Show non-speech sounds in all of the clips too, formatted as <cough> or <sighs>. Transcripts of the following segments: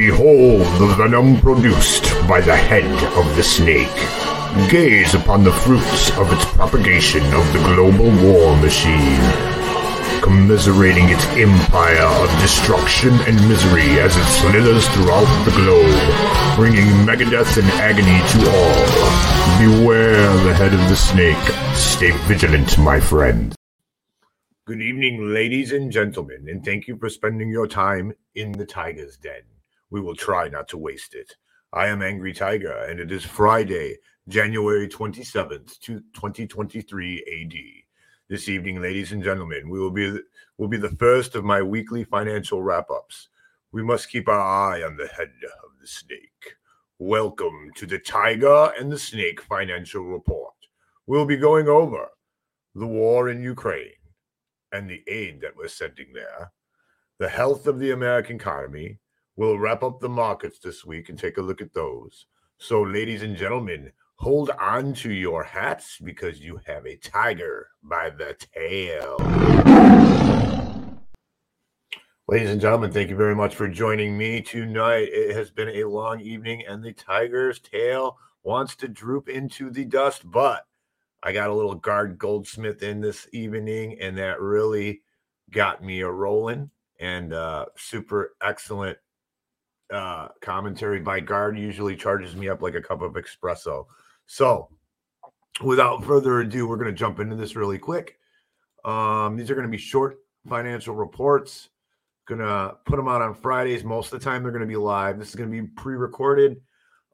Behold the venom produced by the head of the snake. Gaze upon the fruits of its propagation of the global war machine, commiserating its empire of destruction and misery as it slithers throughout the globe, bringing megadeath and agony to all. Beware the head of the snake. Stay vigilant, my friend. Good evening, ladies and gentlemen, and thank you for spending your time in the Tiger's Den. We will try not to waste it. I am Angry Tiger, and it is Friday, January 27th, 2023 AD. This evening, ladies and gentlemen, we will be will be the first of my weekly financial wrap-ups. We must keep our eye on the head of the snake. Welcome to the Tiger and the Snake Financial Report. We'll be going over the war in Ukraine and the aid that we're sending there, the health of the American economy. We'll wrap up the markets this week and take a look at those. So, ladies and gentlemen, hold on to your hats because you have a tiger by the tail. Ladies and gentlemen, thank you very much for joining me tonight. It has been a long evening, and the tiger's tail wants to droop into the dust, but I got a little guard goldsmith in this evening, and that really got me a rolling. And uh, super excellent uh, commentary by guard usually charges me up like a cup of espresso. So, without further ado, we're going to jump into this really quick. Um, these are going to be short financial reports. Going to put them out on Fridays. Most of the time, they're going to be live. This is going to be pre recorded.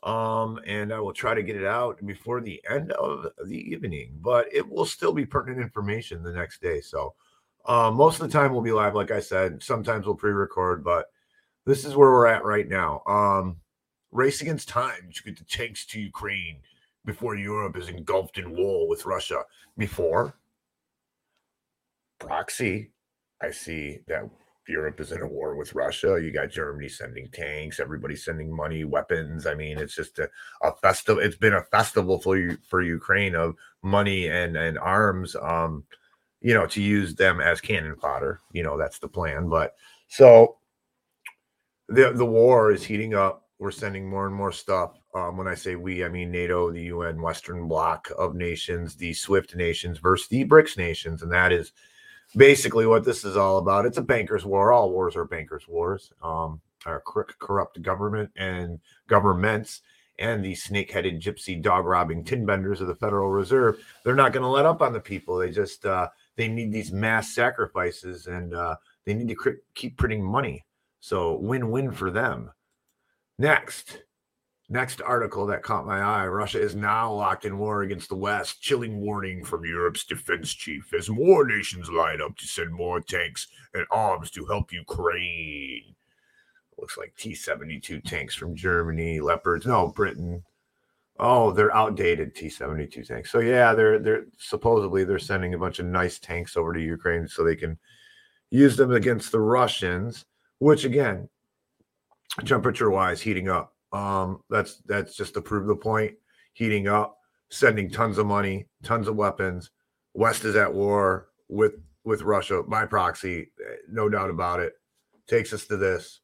Um, and I will try to get it out before the end of the evening, but it will still be pertinent information the next day. So, uh, most of the time we'll be live, like I said. Sometimes we'll pre-record, but this is where we're at right now. Um, race against time to get the tanks to Ukraine before Europe is engulfed in war with Russia. Before proxy, I see that Europe is in a war with Russia. You got Germany sending tanks, everybody sending money, weapons. I mean, it's just a, a festival. It's been a festival for for Ukraine of money and and arms. Um, you know, to use them as cannon fodder. You know, that's the plan. But so the the war is heating up. We're sending more and more stuff. Um, when I say we, I mean NATO, the UN, Western Bloc of nations, the SWIFT nations versus the BRICS nations, and that is basically what this is all about. It's a bankers' war. All wars are bankers' wars. Um, our corrupt government and governments and the snake-headed gypsy dog-robbing tin benders of the Federal Reserve, they're not going to let up on the people. They just uh, they need these mass sacrifices and uh, they need to keep printing money. So win-win for them. Next, Next article that caught my eye Russia is now locked in war against the West. Chilling warning from Europe's defense chief as more nations line up to send more tanks and arms to help Ukraine. Looks like T 72 tanks from Germany, Leopards, no, Britain. Oh, they're outdated T 72 tanks. So, yeah, they're, they're supposedly they're sending a bunch of nice tanks over to Ukraine so they can use them against the Russians, which again, temperature wise, heating up um, that's that's just to prove the point. Heating up, sending tons of money, tons of weapons. West is at war with with Russia by proxy, no doubt about it. Takes us to this: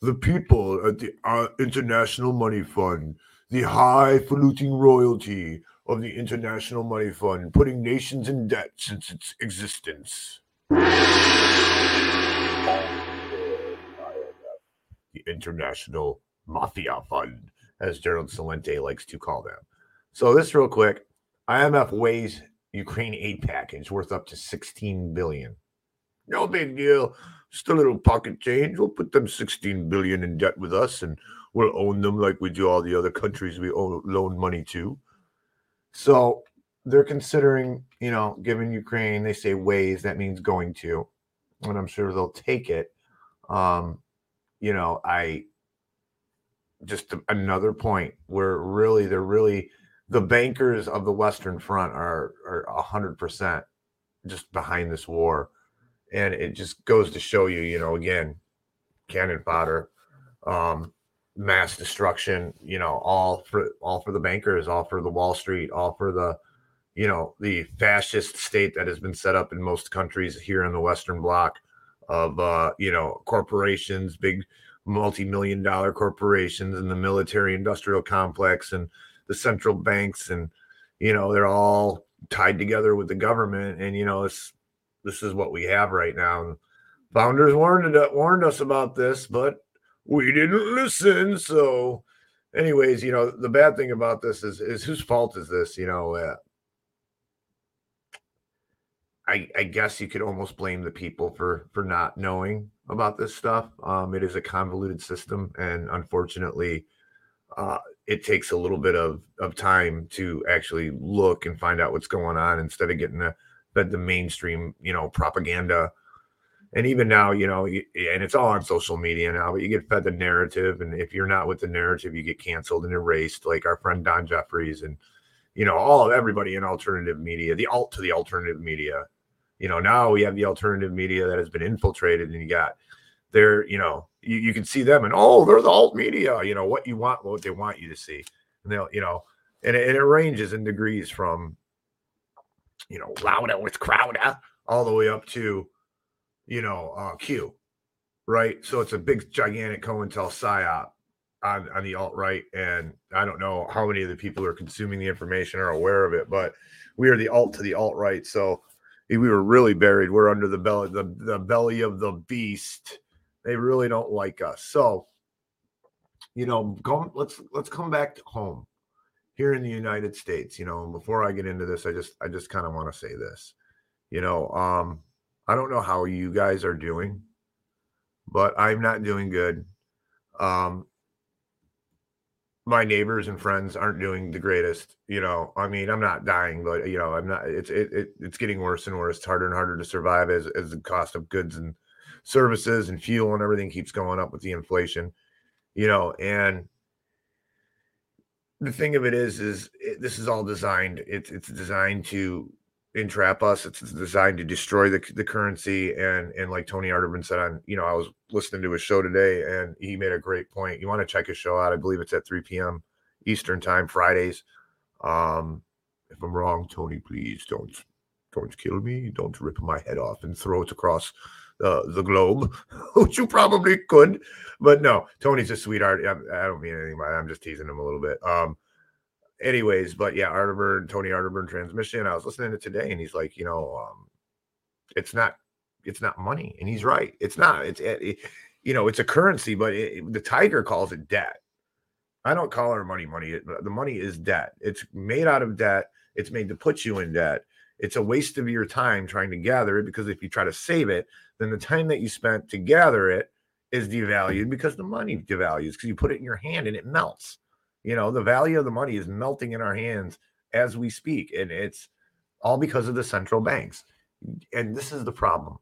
the people at the uh, International Money Fund, the highfalutin royalty of the International Money Fund, putting nations in debt since its existence. International Mafia Fund, as Gerald Celente likes to call them. So this real quick, IMF weighs Ukraine aid package worth up to 16 billion. No big deal. Just a little pocket change. We'll put them 16 billion in debt with us and we'll own them like we do all the other countries we owe, loan money to. So they're considering, you know, giving Ukraine, they say ways, that means going to, and I'm sure they'll take it. Um, you know, I just another point where really they're really the bankers of the Western Front are are hundred percent just behind this war, and it just goes to show you, you know, again, cannon fodder, um, mass destruction, you know, all for all for the bankers, all for the Wall Street, all for the you know the fascist state that has been set up in most countries here in the Western Bloc of uh, you know corporations, big multi-million dollar corporations and the military industrial complex and the central banks and you know they're all tied together with the government and you know it's this is what we have right now. And founders warned warned us about this but we didn't listen. So anyways you know the bad thing about this is is whose fault is this you know uh, I, I guess you could almost blame the people for for not knowing about this stuff. Um, it is a convoluted system, and unfortunately, uh, it takes a little bit of of time to actually look and find out what's going on instead of getting the the mainstream, you know, propaganda. And even now, you know, and it's all on social media now, but you get fed the narrative, and if you're not with the narrative, you get canceled and erased, like our friend Don Jeffries and you know all of everybody in alternative media, the alt to the alternative media you know, now we have the alternative media that has been infiltrated, and you got there, you know, you, you can see them and oh, they're the alt media, you know, what you want, what they want you to see. And they'll, you know, and it, and it ranges in degrees from, you know, Louder with Crowder all the way up to, you know, uh, Q, right? So it's a big, gigantic COINTEL psyop on, on the alt right. And I don't know how many of the people who are consuming the information are aware of it, but we are the alt to the alt right. So we were really buried. We're under the belly, the, the belly of the beast. They really don't like us. So, you know, go, let's let's come back home here in the United States. You know, before I get into this, I just I just kind of want to say this. You know, um, I don't know how you guys are doing, but I'm not doing good. Um, my neighbors and friends aren't doing the greatest. You know, I mean, I'm not dying, but you know, I'm not. It's it, it it's getting worse and worse. It's harder and harder to survive as as the cost of goods and services and fuel and everything keeps going up with the inflation. You know, and the thing of it is, is it, this is all designed. It's it's designed to entrap us. It's designed to destroy the, the currency. And and like Tony Arterburn said on, you know, I was listening to his show today and he made a great point. You want to check his show out. I believe it's at 3 p.m. Eastern time, Fridays. Um, if I'm wrong, Tony, please don't don't kill me. Don't rip my head off and throw it across uh, the globe, <laughs> which you probably could. But no, Tony's a sweetheart. I, I don't mean anything by that. I'm just teasing him a little bit. Um, anyways, but yeah, Arterburn, Tony Arterburn transmission. I was listening to today, and he's like, you know, um, it's not, it's not money, and he's right. It's not. It's, it, it, you know, it's a currency, but it, the Tiger calls it debt. I don't call our money money. The money is debt. It's made out of debt. It's made to put you in debt. It's a waste of your time trying to gather it because if you try to save it, then the time that you spent to gather it is devalued because the money devalues because you put it in your hand and it melts. You know, the value of the money is melting in our hands as we speak. And it's all because of the central banks. And this is the problem.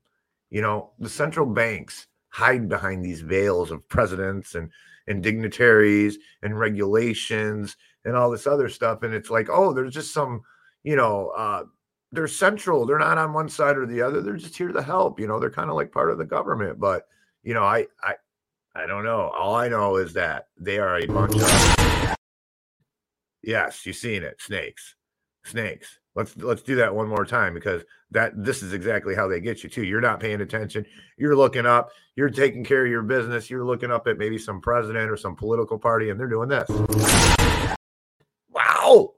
You know, the central banks hide behind these veils of presidents and, and dignitaries and regulations and all this other stuff. And it's like, oh, there's just some, you know, uh, they're central. They're not on one side or the other. They're just here to help. You know, they're kind of like part of the government. But you know, I I I don't know. All I know is that they are a bunch of Yes, you've seen it. Snakes. Snakes. Let's let's do that one more time because that this is exactly how they get you too. You're not paying attention. You're looking up. You're taking care of your business. You're looking up at maybe some president or some political party, and they're doing this. Wow!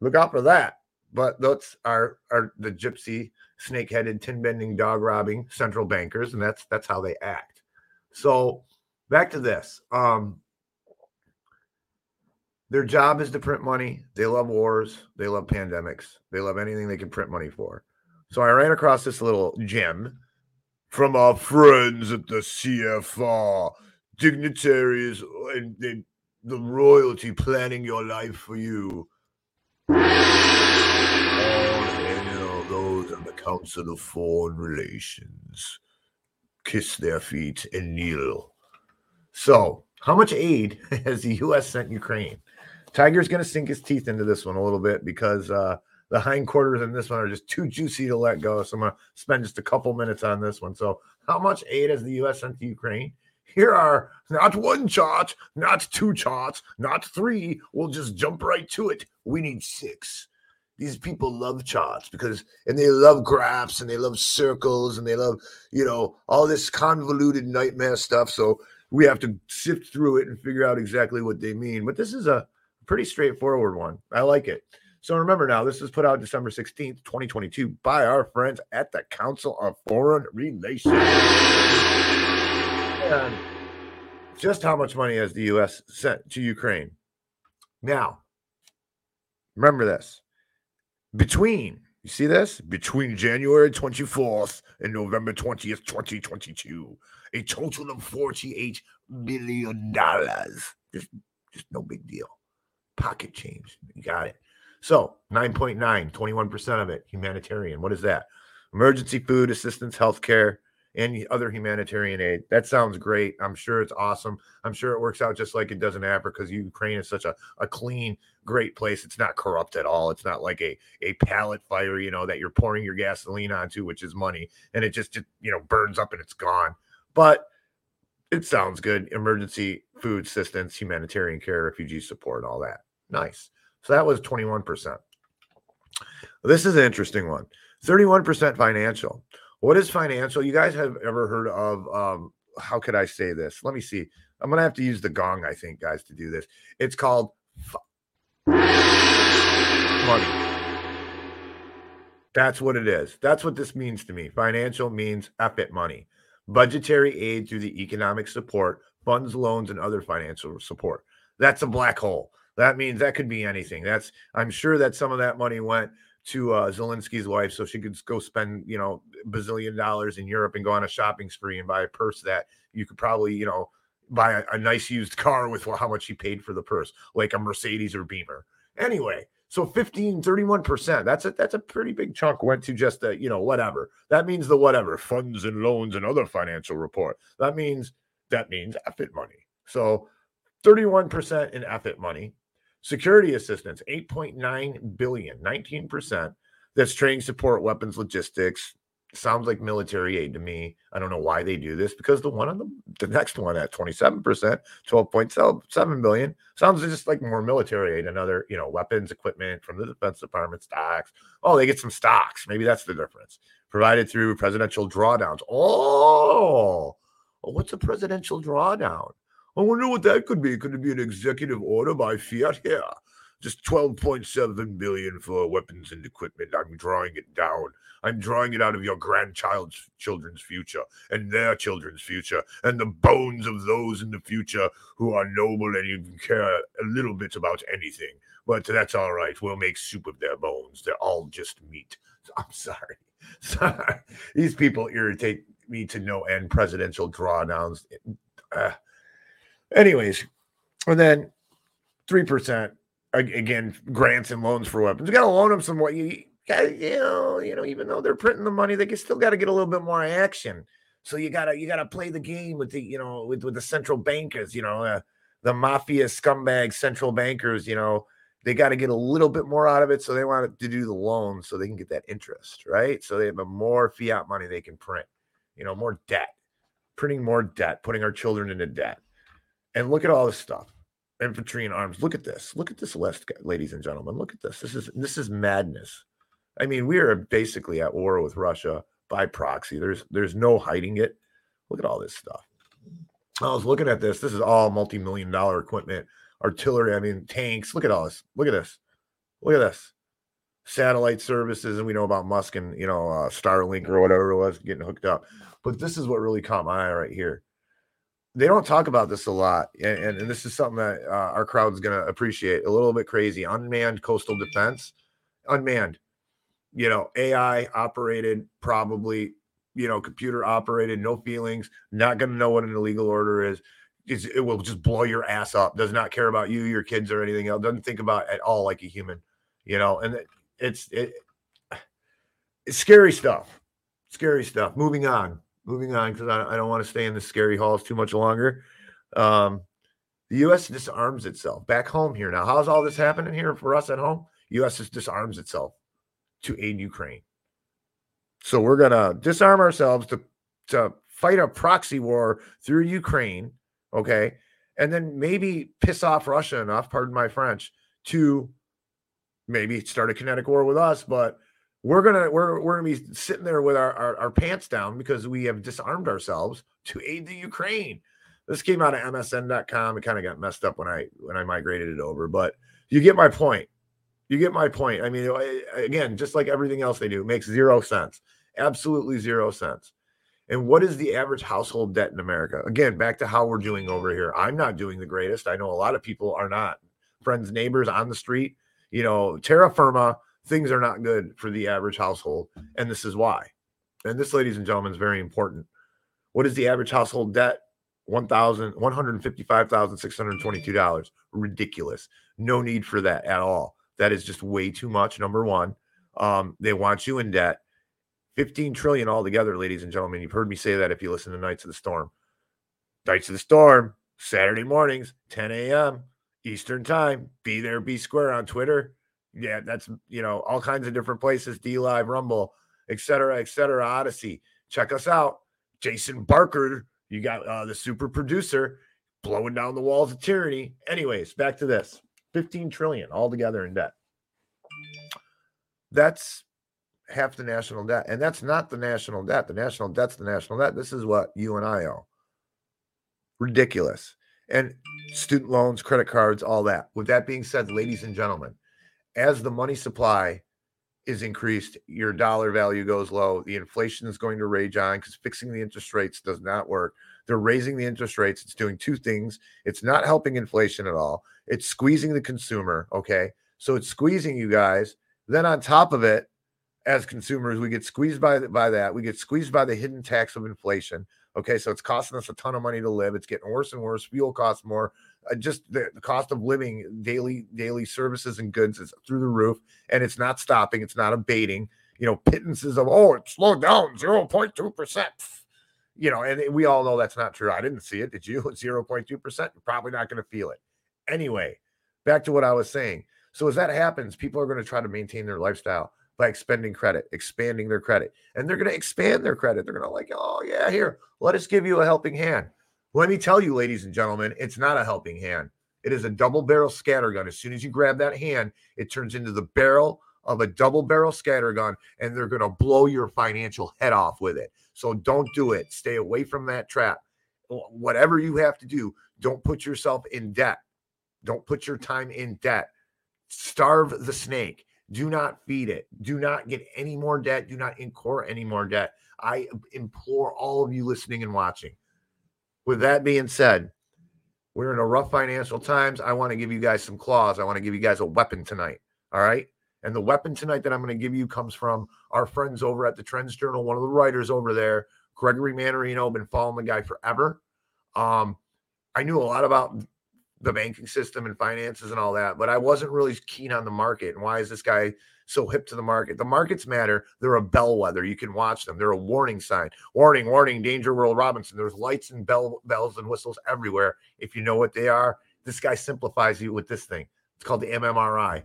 Look out for that. But those are are the gypsy, snake-headed, tin-bending, dog-robbing central bankers, and that's that's how they act. So back to this. Um, their job is to print money. They love wars. They love pandemics. They love anything they can print money for. So I ran across this little gem from our friends at the CFR, dignitaries and the, royalty planning your life for you. Those of the Council of Foreign Relations. Kiss their feet and kneel. So, how much aid <laughs> has the U.S. sent Ukraine? Tiger's going to sink his teeth into this one a little bit because uh, the hindquarters in this one are just too juicy to let go. So I'm going to spend just a couple minutes on this one. So, how much aid has the U.S. sent to Ukraine? Here are not one chart, not two charts, not three. We'll just jump right to it. We need six. These people love charts because, and they love graphs and they love circles and they love, you know, all this convoluted nightmare stuff. So we have to sift through it and figure out exactly what they mean. But this is a pretty straightforward one. I like it. So remember now, this was put out December 16th, 2022 by our friends at the Council of Foreign Relations. And just how much money has the U.S. sent to Ukraine? Now, remember this. Between, you see this? Between January 24th and November 20th, 2022, a total of $48 billion. Just, just no big deal. Pocket change. You got it. So 9.9, 21% of it humanitarian. What is that? Emergency food assistance, healthcare, and other humanitarian aid. That sounds great. I'm sure it's awesome. I'm sure it works out just like it does in Africa because Ukraine is such a, a clean, great place. It's not corrupt at all. It's not like a, a pallet fire, you know, that you're pouring your gasoline onto, which is money, and it just, just you know, burns up and it's gone. But it sounds good. Emergency food assistance, humanitarian care, refugee support, all that. Nice. So that was 21%. This is an interesting one 31% financial. What is financial? You guys have ever heard of um, how could I say this? Let me see. I'm gonna have to use the gong, I think, guys, to do this. It's called money. That's what it is. That's what this means to me. Financial means effort money. Budgetary aid through the economic support, funds, loans, and other financial support. That's a black hole. That means that could be anything. That's I'm sure that some of that money went to uh, Zelensky's wife so she could go spend, you know, bazillion dollars in Europe and go on a shopping spree and buy a purse that you could probably, you know, buy a, a nice used car with how much she paid for the purse, like a Mercedes or Beamer. Anyway, so 15, 31%. That's a that's a pretty big chunk went to just the, you know, whatever. That means the whatever, funds and loans and other financial report. That means that means effort money. So 31% in effort money, Security assistance, 8.9 billion, 19%. That's training support, weapons, logistics. Sounds like military aid to me. I don't know why they do this because the one on the, the next one at 27%, 12.7 billion, sounds just like more military aid and other, you know, weapons, equipment from the Defense Department, stocks. Oh, they get some stocks. Maybe that's the difference. Provided through presidential drawdowns. Oh, what's a presidential drawdown? I wonder what that could be. Could it be an executive order by fiat? Here, just 12.7 billion for weapons and equipment. I'm drawing it down. I'm drawing it out of your grandchild's children's future and their children's future and the bones of those in the future who are noble and you care a little bit about anything. But that's all right. We'll make soup of their bones. They're all just meat. <laughs> I'm sorry. <laughs> Sorry. These people irritate me to no end. Presidential drawdowns. Uh, Anyways, and then three percent again grants and loans for weapons. You got to loan them some. What you got? You know, you know, even though they're printing the money, they still got to get a little bit more action. So you gotta you gotta play the game with the you know with with the central bankers. You know, uh, the mafia scumbag central bankers. You know, they got to get a little bit more out of it. So they want to do the loans so they can get that interest, right? So they have more fiat money they can print. You know, more debt, printing more debt, putting our children into debt. And look at all this stuff. Infantry and arms. Look at this. Look at this list, ladies and gentlemen. Look at this. This is this is madness. I mean, we are basically at war with Russia by proxy. There's there's no hiding it. Look at all this stuff. I was looking at this. This is all multi-million dollar equipment, artillery. I mean, tanks. Look at all this. Look at this. Look at this. Satellite services, and we know about Musk and you know uh, Starlink or whatever it was getting hooked up. But this is what really caught my eye right here they don't talk about this a lot, and, and, and this is something that uh, our crowd is going to appreciate. A little bit crazy. Unmanned coastal defense, unmanned. You know, AI operated, probably. You know, computer operated, no feelings. Not going to know what an illegal order is. It's, it will just blow your ass up. Does not care about you, your kids, or anything else. Doesn't think about at all like a human. You know, and it's it, <sighs> it's scary stuff. Scary stuff. Moving on moving on because I, I, don't want to stay in the scary halls too much longer. Um, the U.S. disarms itself back home here now. How's all this happening here for us at home? U.S. just disarms itself to aid Ukraine. So we're gonna disarm ourselves to to fight a proxy war through Ukraine, okay, and then maybe piss off Russia enough, pardon my French, to maybe start a kinetic war with us, but we're gonna we're we're gonna be sitting there with our, our, our pants down because we have disarmed ourselves to aid the Ukraine. This came out of MSN.com. It kind of got messed up when I when I migrated it over, but you get my point. You get my point. I mean, again, just like everything else they do, makes zero sense. Absolutely zero sense. And what is the average household debt in America? Again, back to how we're doing over here. I'm not doing the greatest. I know a lot of people are not. Friends, neighbors on the street, you know, terra firma, things are not good for the average household. And this is why. And this, ladies and gentlemen, is very important. What is the average household debt? One thousand one hundred fifty-five thousand six hundred twenty-two dollars. Ridiculous. No need for that at all. That is just way too much. Number one, um, they want you in debt. 15 trillion altogether, ladies and gentlemen. You've heard me say that if you listen to Knights of the Storm. Knights of the Storm, Saturday mornings, 10 a.m. Eastern time. Be there, be square on Twitter. Yeah, that's you know, all kinds of different places, DLive, Rumble, etc., etc. Odysee. Check us out. Jason Barker, you got uh, the super producer blowing down the walls of tyranny. Anyways, back to this 15 trillion altogether in debt. That's half the national debt. And that's not the national debt. The national debt's the national debt. This is what you and I owe. Ridiculous. And student loans, credit cards, all that. With that being said, ladies and gentlemen, as the money supply is increased, your dollar value goes low. The inflation is going to rage on because fixing the interest rates does not work. They're raising the interest rates. It's doing two things. It's not helping inflation at all. It's squeezing the consumer. Okay. So it's squeezing you guys. Then on top of it, as consumers, we get squeezed by by that. We get squeezed by the hidden tax of inflation. Okay, so it's costing us a ton of money to live. It's getting worse and worse. Fuel costs more. Uh, just the, the, cost of living, daily daily services and goods is through the roof, and it's not stopping. It's not abating. You know, pittances of oh, it slowed down zero point two percent. You know, and we all know that's not true. I didn't see it. Did you? <laughs> Zero point two percent. You're probably not going to feel it. Anyway, back to what I was saying. So as that happens, people are going to try to maintain their lifestyle by expending credit, expanding their credit. And they're going to expand their credit. They're going to like, oh, yeah, here, let us give you a helping hand. Let me tell you, ladies and gentlemen, it's not a helping hand. It is a double barrel scatter gun. As soon as you grab that hand, it turns into the barrel of a double barrel scatter gun, and they're going to blow your financial head off with it. So don't do it. Stay away from that trap. Whatever you have to do, don't put yourself in debt. Don't put your time in debt. Starve the snake. Do not feed it. Do not get any more debt. Do not incur any more debt. I implore all of you listening and watching. With that being said, we're in a rough financial times. I want to give you guys some claws. I want to give you guys a weapon tonight. All right. And the weapon tonight that I'm going to give you comes from our friends over at the Trends Journal, one of the writers over there, Gregory Mannarino. Been following the guy forever. Um, I knew a lot about the banking system and finances and all that, but I wasn't really keen on the market. And why is this guy so hip to the market? The markets matter. They're a bellwether. You can watch them. They're a warning sign. Warning, warning, danger, Will Robinson. There's lights and bell bells and whistles everywhere. If you know what they are, this guy simplifies you with this thing. It's called the MMRI.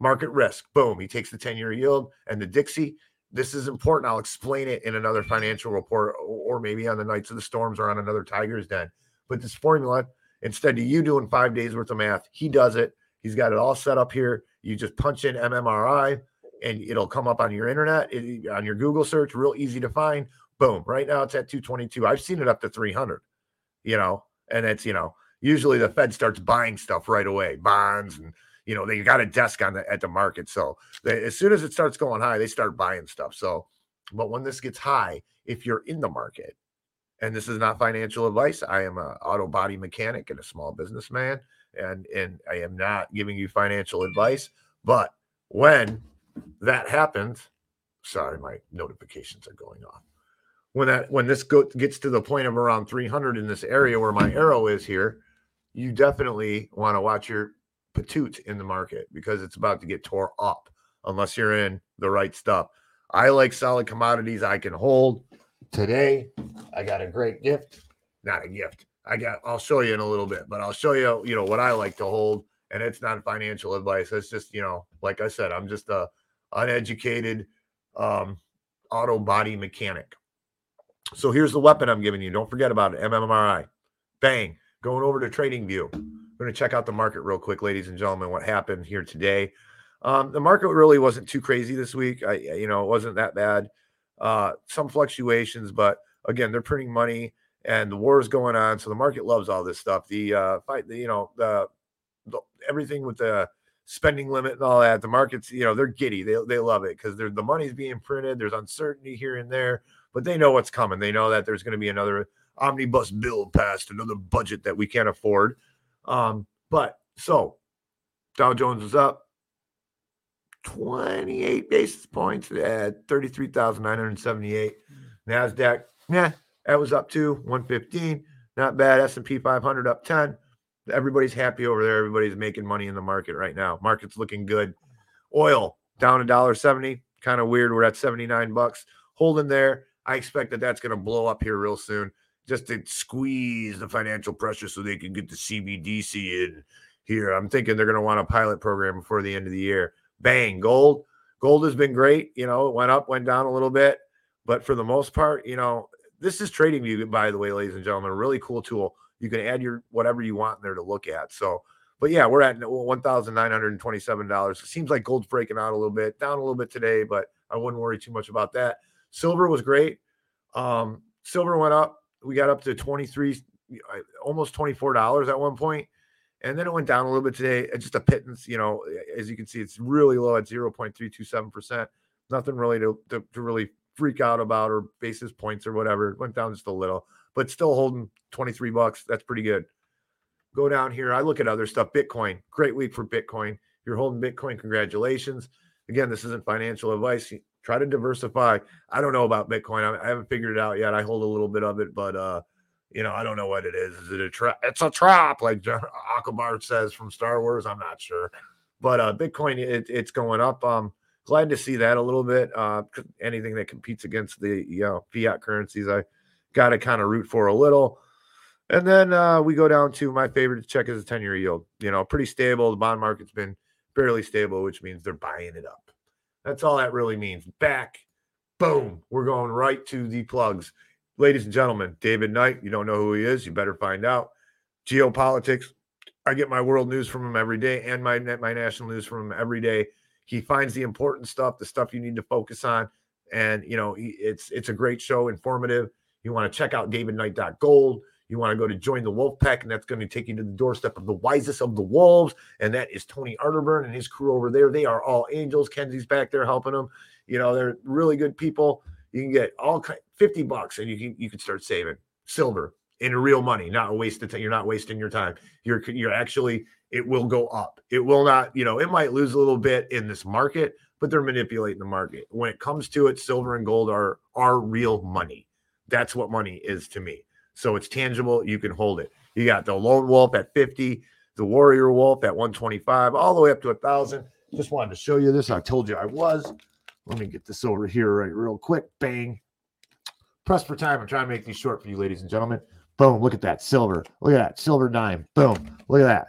Market risk. Boom. He takes the 10-year yield and the Dixie. This is important. I'll explain it in another financial report or maybe on the Knights of the Storms or on another Tiger's Den. But this formula Instead of you doing five days worth of math, he does it. He's got it all set up here. You just punch in MMRI and it'll come up on your internet, it, on your Google search, real easy to find. Boom. Right now it's at 222. I've seen it up to 300, you know, and it's, you know, usually the Fed starts buying stuff right away, bonds and, you know, they got a desk on the at the market. So they, as soon as it starts going high, they start buying stuff. So, but when this gets high, if you're in the market, and this is not financial advice. I am an auto body mechanic and a small businessman, and and I am not giving you financial advice. But when that happens, sorry, my notifications are going off. When that when this go, gets to the point of around 300 in this area where my arrow is here, you definitely want to watch your patoot in the market because it's about to get tore up unless you're in the right stuff. I like solid commodities I can hold. Today, I got a great gift. Not a gift. I got, I'll show you in a little bit, but I'll show you, you know, what I like to hold. And it's not financial advice. It's just, you know, like I said, I'm just a uneducated um, auto body mechanic. So here's the weapon I'm giving you. Don't forget about it. MMRI. Bang. Going over to Trading View. We're going to check out the market real quick, ladies and gentlemen, what happened here today. Um, the market really wasn't too crazy this week. I, you know, it wasn't that bad uh, some fluctuations, but again, they're printing money and the war is going on. So the market loves all this stuff. The uh, fight, the, you know, the, the everything with the spending limit and all that. The markets, you know, they're giddy. They they love it because the money's being printed. There's uncertainty here and there, but they know what's coming. They know that there's going to be another omnibus bill passed, another budget that we can't afford. Um, but so Dow Jones is up 28 basis points at 33,978. Nasdaq, yeah, that was up to 115. Not bad. S&P 500 up 10. Everybody's happy over there. Everybody's making money in the market right now. Market's looking good. Oil down a dollar 70. Kind of weird. We're at 79 bucks. Holding there. I expect that that's going to blow up here real soon just to squeeze the financial pressure so they can get the CBDC in here. I'm thinking they're going to want a pilot program before the end of the year. Bang, gold. Gold has been great. You know, it went up, went down a little bit, but for the most part, you know, this is Trading View, by the way, ladies and gentlemen, a really cool tool. You can add your whatever you want there to look at. So, but yeah, we're at one thousand nine hundred twenty-seven dollars. It seems like gold's breaking out a little bit, down a little bit today, but I wouldn't worry too much about that. Silver was great. Um, silver went up. We got up to twenty-three, almost twenty-four dollars at one point, and then it went down a little bit today. Just a pittance, you know. As you can see, it's really low at zero point three two seven percent. Nothing really to, to, to really freak out about or basis points or whatever. It went down just a little, but still holding 23 bucks. That's pretty good. Go down here. I look at other stuff. Bitcoin, great week for Bitcoin. You're holding Bitcoin. Congratulations. Again, this isn't financial advice. Try to diversify. I don't know about Bitcoin. I haven't figured it out yet. I hold a little bit of it, but uh, you know, I don't know what it is. Is it a trap? It's a trap, like Ackbar says from Star Wars. I'm not sure, but uh, Bitcoin, it, it's going up. Um, glad to see that a little bit. Uh, anything that competes against the you know fiat currencies, I got to kind of root for a little. And then uh, we go down to my favorite to check is a 10 year yield. You know, pretty stable. The bond market's been fairly stable, which means they're buying it up. That's all that really means. Back, boom, we're going right to the plugs. Ladies and gentlemen, David Knight, you don't know who he is, you better find out. Geopolitics, I get my world news from him every day and my my national news from him every day. He finds the important stuff, the stuff you need to focus on. And, you know, it's it's a great show, informative. You want to check out davidknight.gold. You want to go to join the wolf pack, and that's going to take you to the doorstep of the wisest of the wolves. And that is Tony Arterburn and his crew over there. They are all angels. Kenzie's back there helping them. You know, they're really good people. You can get all 50 bucks and you can you can start saving silver in real money, not a waste of time. You're not wasting your time. You're you're actually it will go up. It will not, you know, it might lose a little bit in this market, but they're manipulating the market. When it comes to it, silver and gold are are real money. That's what money is to me. So it's tangible. You can hold it. You got the lone wolf at 50, the warrior wolf at 125, all the way up to a thousand. Just wanted to show you this. I told you I was. Let me get this over here right real quick. Bang. Press for time. I'm trying to make these short for you, ladies and gentlemen. Boom. Look at that. Silver. Look at that. Silver dime. Boom. Look at that.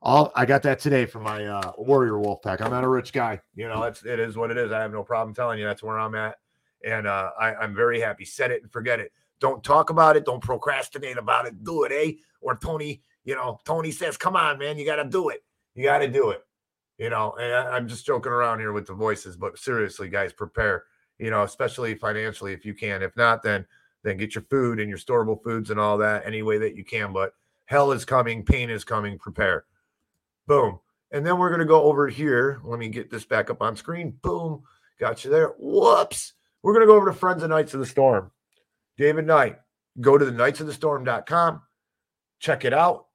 All I got that today from my uh, Warrior Wolf pack. I'm not a rich guy. You know, it's it is what it is. I have no problem telling you that's where I'm at. And uh, I, I'm very happy. Set it and forget it. Don't talk about it. Don't procrastinate about it. Do it, eh? Or Tony, you know, Tony says, come on, man, you got to do it. You got to do it. You know, I, I'm just joking around here with the voices, but seriously, guys, prepare, you know, especially financially if you can. If not, then then get your food and your storable foods and all that any way that you can. But hell is coming, pain is coming, prepare. Boom. And then we're going to go over here. Let me get this back up on screen. Boom. Got you there. Whoops. We're going to go over to Friends of Knights of the Storm. David Knight. Go to the knightsofthestorm.com. Check it out.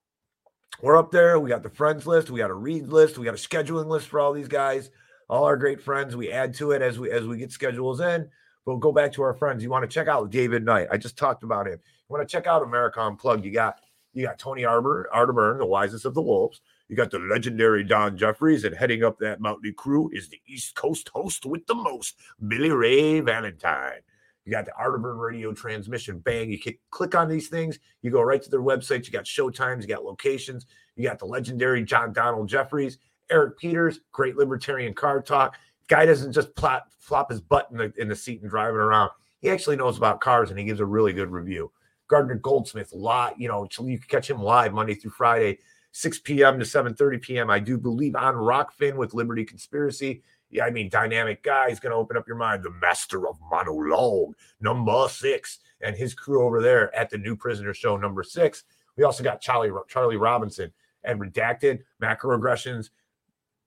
We're up there. We got the friends list. We got a read list. We got a scheduling list for all these guys, all our great friends. We add to it as we as we get schedules in. But we'll go back to our friends. You want to check out David Knight. I just talked about him. You want to check out America Unplugged. You got you got Tony Arbor, Arterburn, the wisest of the wolves. You got the legendary Don Jeffries, and heading up that motley crew is the East Coast host with the most, Billy Ray Valentine. You got the Arterburn radio transmission. Bang! You can click on these things. You go right to their websites. You got show times. You got locations. You got the legendary John Donald Jeffries, Eric Peters, great libertarian car talk. Guy doesn't just plot, flop his butt in the in the seat and drive it around. He actually knows about cars, and he gives a really good review. Gardner Goldsmith, lot, you know, you can catch him live Monday through Friday 6 p.m. to 7:30 p.m. I do believe on Rokfin with Liberty Conspiracy. Yeah, I mean, dynamic guy. He's going to open up your mind. The master of monologue, number six, and his crew over there at the New Prisoner Show, number six. We also got Charlie Charlie Robinson and Redacted Macroaggressions.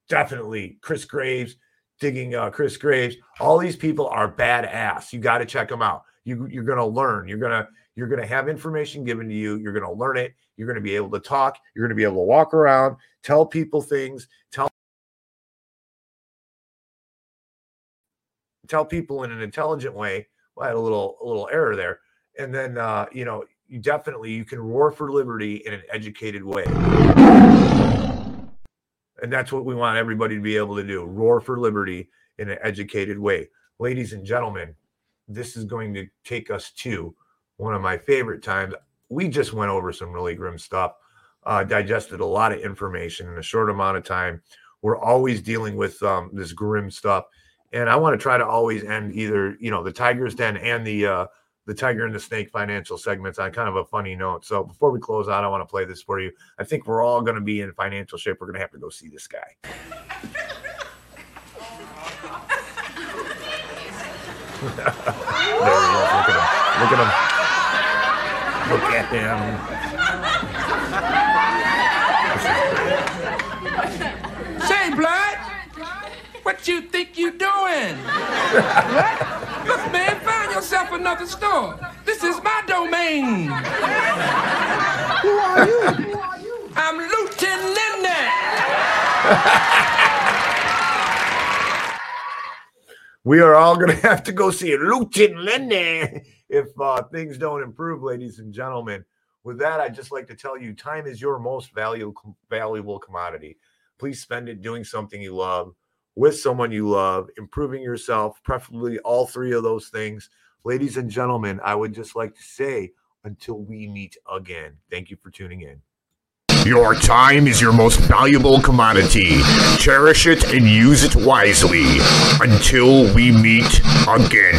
Definitely Chris Graves, digging uh, Chris Graves. All these people are badass. You got to check them out. You, you're going to learn. You're going to you're going to have information given to you. You're going to learn it. You're going to be able to talk. You're going to be able to walk around, tell people things, tell tell people in an intelligent way. Well, I had a little a little error there. And then uh, you know, you definitely you can roar for liberty in an educated way. And that's what we want everybody to be able to do. Roar for liberty in an educated way. Ladies and gentlemen, this is going to take us to one of my favorite times. We just went over some really grim stuff, uh, digested a lot of information in a short amount of time. We're always dealing with um, this grim stuff, and I want to try to always end either you know the Tiger's Den and the uh, the Tiger and the Snake financial segments on kind of a funny note. So before we close out, I want to play this for you. I think we're all going to be in financial shape. We're going to have to go see this guy. <laughs> there he is. Look at him. Look at him. Look at him. Say, blood, what you think you doing? what? Look, man, find yourself another store. This is my domain. Who are you? Who are you? I'm Lieutenant Lindy. we are all going <laughs> to have to go see Lieutenant Lindy if uh, things don't improve, ladies and gentlemen. With that, I'd just like to tell you time is your most valuable, valuable commodity. Please spend it doing something you love with someone you love, improving yourself, preferably all three of those things. Ladies and gentlemen, I would just like to say until we meet again, thank you for tuning in. Your time is your most valuable commodity. Cherish it and use it wisely. Until we meet again.